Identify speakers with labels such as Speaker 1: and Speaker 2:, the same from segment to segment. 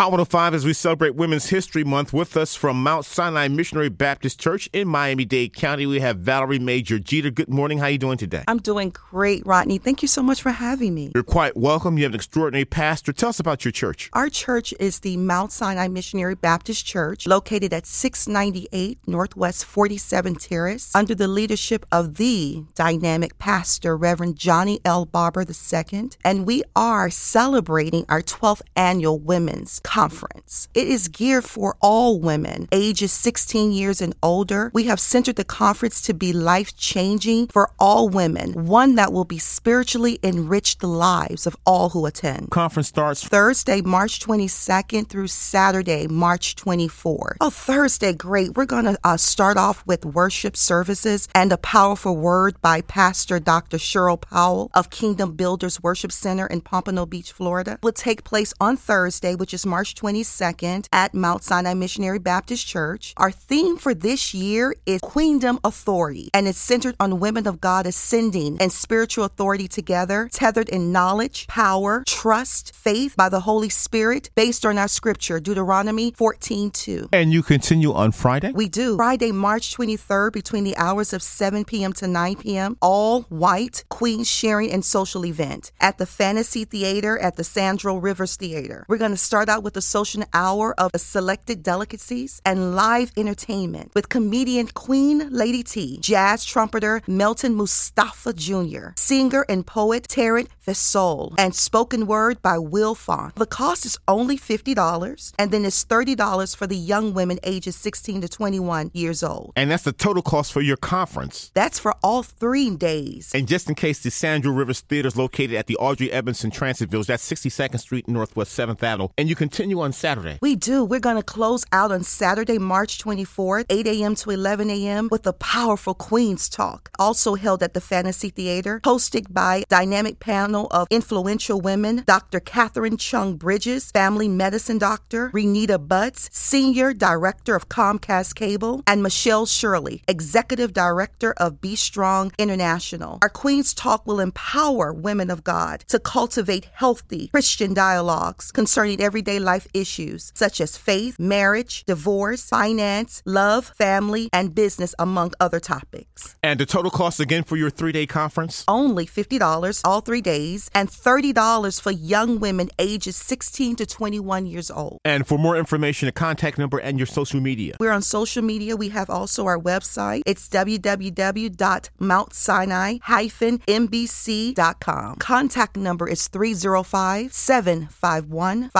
Speaker 1: Hot 105 as we celebrate Women's History Month with us from Mount Sinai Missionary Baptist Church in Miami-Dade County. We have Valerie Major Jeter. Good morning. How are you doing today?
Speaker 2: I'm doing great, Rodney. Thank you so much for having me.
Speaker 1: You're quite welcome. You have an extraordinary pastor. Tell us about your church.
Speaker 2: Our church is the Mount Sinai Missionary Baptist Church, located at 698 Northwest 47 Terrace, under the leadership of the dynamic pastor, Reverend Johnny L. Barber II. And we are celebrating our 12th annual Women's Conference. It is geared for all women ages 16 years and older. We have centered the conference to be life changing for all women, one that will be spiritually enrich the lives of all who attend.
Speaker 1: Conference starts
Speaker 2: Thursday, March 22nd through Saturday, March 24th. Oh, Thursday, great. We're going to uh, start off with worship services and a powerful word by Pastor Dr. Cheryl Powell of Kingdom Builders Worship Center in Pompano Beach, Florida. Will take place on Thursday, which is March 22nd at Mount Sinai Missionary Baptist Church. Our theme for this year is Queendom Authority, and it's centered on women of God ascending and spiritual authority together, tethered in knowledge, power, trust, faith by the Holy Spirit, based on our scripture, Deuteronomy 14:2.
Speaker 1: and you continue on Friday.
Speaker 2: We do. Friday, March 23rd, between the hours of 7 p.m. to 9 p.m., all white Queen sharing and social event at the Fantasy Theater at the Sandrell Rivers Theater. We're going to start out with a social hour of selected delicacies and live entertainment with comedian Queen Lady T, jazz trumpeter Melton Mustafa Jr., singer and poet Tarrant Fesol, and spoken word by Will Font. The cost is only $50, and then it's $30 for the young women ages 16 to 21 years old.
Speaker 1: And that's the total cost for your conference.
Speaker 2: That's for all three days.
Speaker 1: And just in case, the Sandrell Rivers Theater is located at the Audrey Edmonson Transit Village. That's 62nd Street, Northwest 7th Avenue. And you continue on Saturday.
Speaker 2: We do. We're going to close out on Saturday, March 24th, 8 a.m. to 11 a.m. with a powerful Queen's Talk, also held at the Fantasy Theater, hosted by dynamic panel of influential women, Dr. Catherine Chung Bridges, family medicine doctor, Renita Butts, senior director of Comcast Cable, and Michelle Shirley, executive director of Be Strong International. Our Queen's Talk will empower women of God to cultivate healthy Christian dialogues concerning everyday life issues such as faith, marriage, divorce, finance, love, family, and business, among other topics.
Speaker 1: And the total cost again for your three day conference?
Speaker 2: Only $50 all three days and $30 for young women ages 16 to 21 years old.
Speaker 1: And for more information, a contact number and your social media.
Speaker 2: We're on social media. We have also our website. It's www.mountsinai-mbc.com. Contact number is 305 751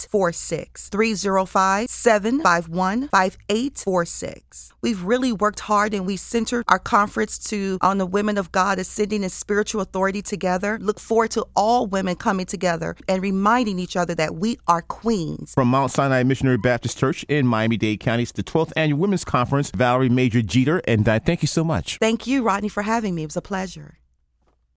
Speaker 2: 5846. 305 751 5846. We've really worked hard and we centered our conference to on the women of God ascending in spiritual authority together. Look forward to all women coming together and reminding each other that we are queens.
Speaker 1: From Mount Sinai Missionary Baptist Church in Miami-Dade County, it's the 12th Annual Women's Conference. Valerie Major Jeter, and I thank you so much.
Speaker 2: Thank you, Rodney, for having me. It was a pleasure.